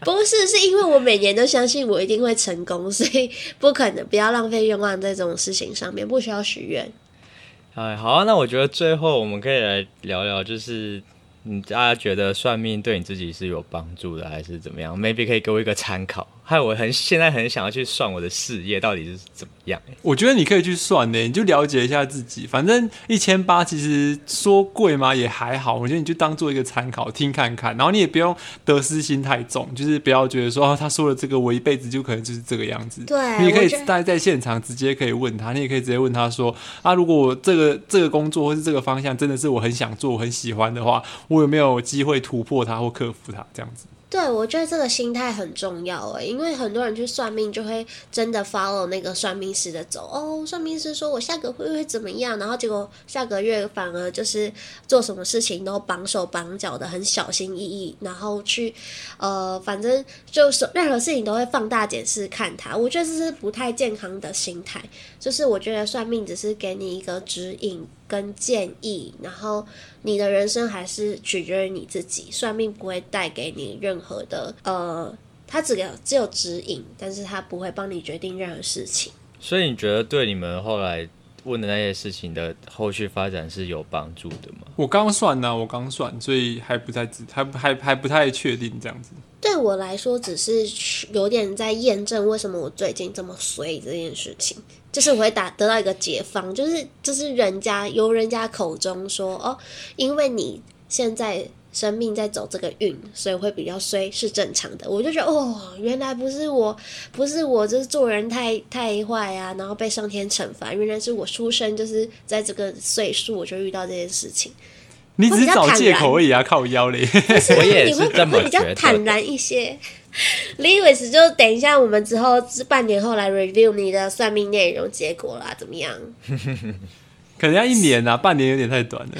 [SPEAKER 2] 不是，是因为我每年都相信我一定会成功，所以不可能不要浪费愿望在这种事情上面，不需要许愿。
[SPEAKER 3] 哎，好啊，那我觉得最后我们可以来聊聊，就是。你大家觉得算命对你自己是有帮助的，还是怎么样？Maybe 可以给我一个参考。害我很现在很想要去算我的事业到底是怎么样。
[SPEAKER 1] 我觉得你可以去算的，你就了解一下自己。反正一千八其实说贵嘛？也还好。我觉得你就当做一个参考听看看，然后你也不用得失心太重，就是不要觉得说、啊、他说了这个我一辈子就可能就是这个样子。
[SPEAKER 2] 对，
[SPEAKER 1] 你可以待在现场直接可以问他，你也可以直接问他说啊，如果我这个这个工作或是这个方向真的是我很想做、我很喜欢的话，我有没有机会突破它或克服它这样子？
[SPEAKER 2] 对，我觉得这个心态很重要诶，因为很多人去算命就会真的 follow 那个算命师的走哦，算命师说我下个会会怎么样，然后结果下个月反而就是做什么事情都绑手绑脚的，很小心翼翼，然后去呃，反正就是任何事情都会放大检视看他，我觉得这是不太健康的心态。就是我觉得算命只是给你一个指引跟建议，然后你的人生还是取决于你自己。算命不会带给你任何的呃，它只有只有指引，但是它不会帮你决定任何事情。
[SPEAKER 3] 所以你觉得对你们后来问的那些事情的后续发展是有帮助的吗？
[SPEAKER 1] 我刚算呢、啊，我刚算，所以还不太知，还还还不太确定这样子。
[SPEAKER 2] 对我来说，只是有点在验证为什么我最近这么衰这件事情。就是我会打得到一个解放，就是就是人家由人家口中说哦，因为你现在生命在走这个运，所以会比较衰是正常的。我就觉得哦，原来不是我，不是我，就是做人太太坏啊，然后被上天惩罚。原来是我出生就是在这个岁数，我就遇到这件事情。
[SPEAKER 1] 你只是找借口而已啊，靠腰嘞。
[SPEAKER 3] 我也 是这么觉得。
[SPEAKER 2] 你会比较坦然一些。Lewis 就等一下，我们之后半年后来 review 你的算命内容结果啦，怎么样？
[SPEAKER 1] 可能要一年啊，半年有点太短了。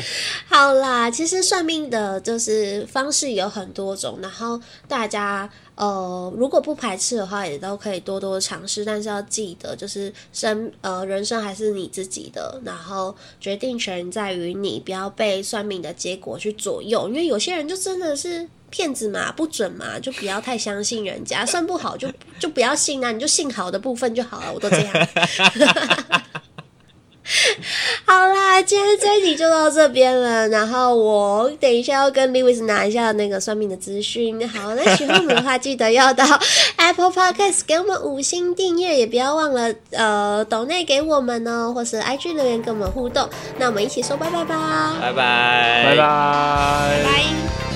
[SPEAKER 2] 好啦，其实算命的就是方式有很多种，然后大家呃如果不排斥的话，也都可以多多尝试，但是要记得，就是生呃人生还是你自己的，然后决定权在于你，不要被算命的结果去左右，因为有些人就真的是。骗子嘛，不准嘛，就不要太相信人家。算不好就就不要信啊，你就信好的部分就好了。我都这样。好啦，今天这一集就到这边了。然后我等一下要跟 Lewis 拿一下那个算命的资讯。好，那喜欢我们的话，记得要到 Apple Podcast 给我们五星订阅，也不要忘了呃抖内给我们哦，或是 IG 留言跟我们互动。那我们一起说拜拜吧，
[SPEAKER 3] 拜拜，
[SPEAKER 1] 拜拜，拜拜。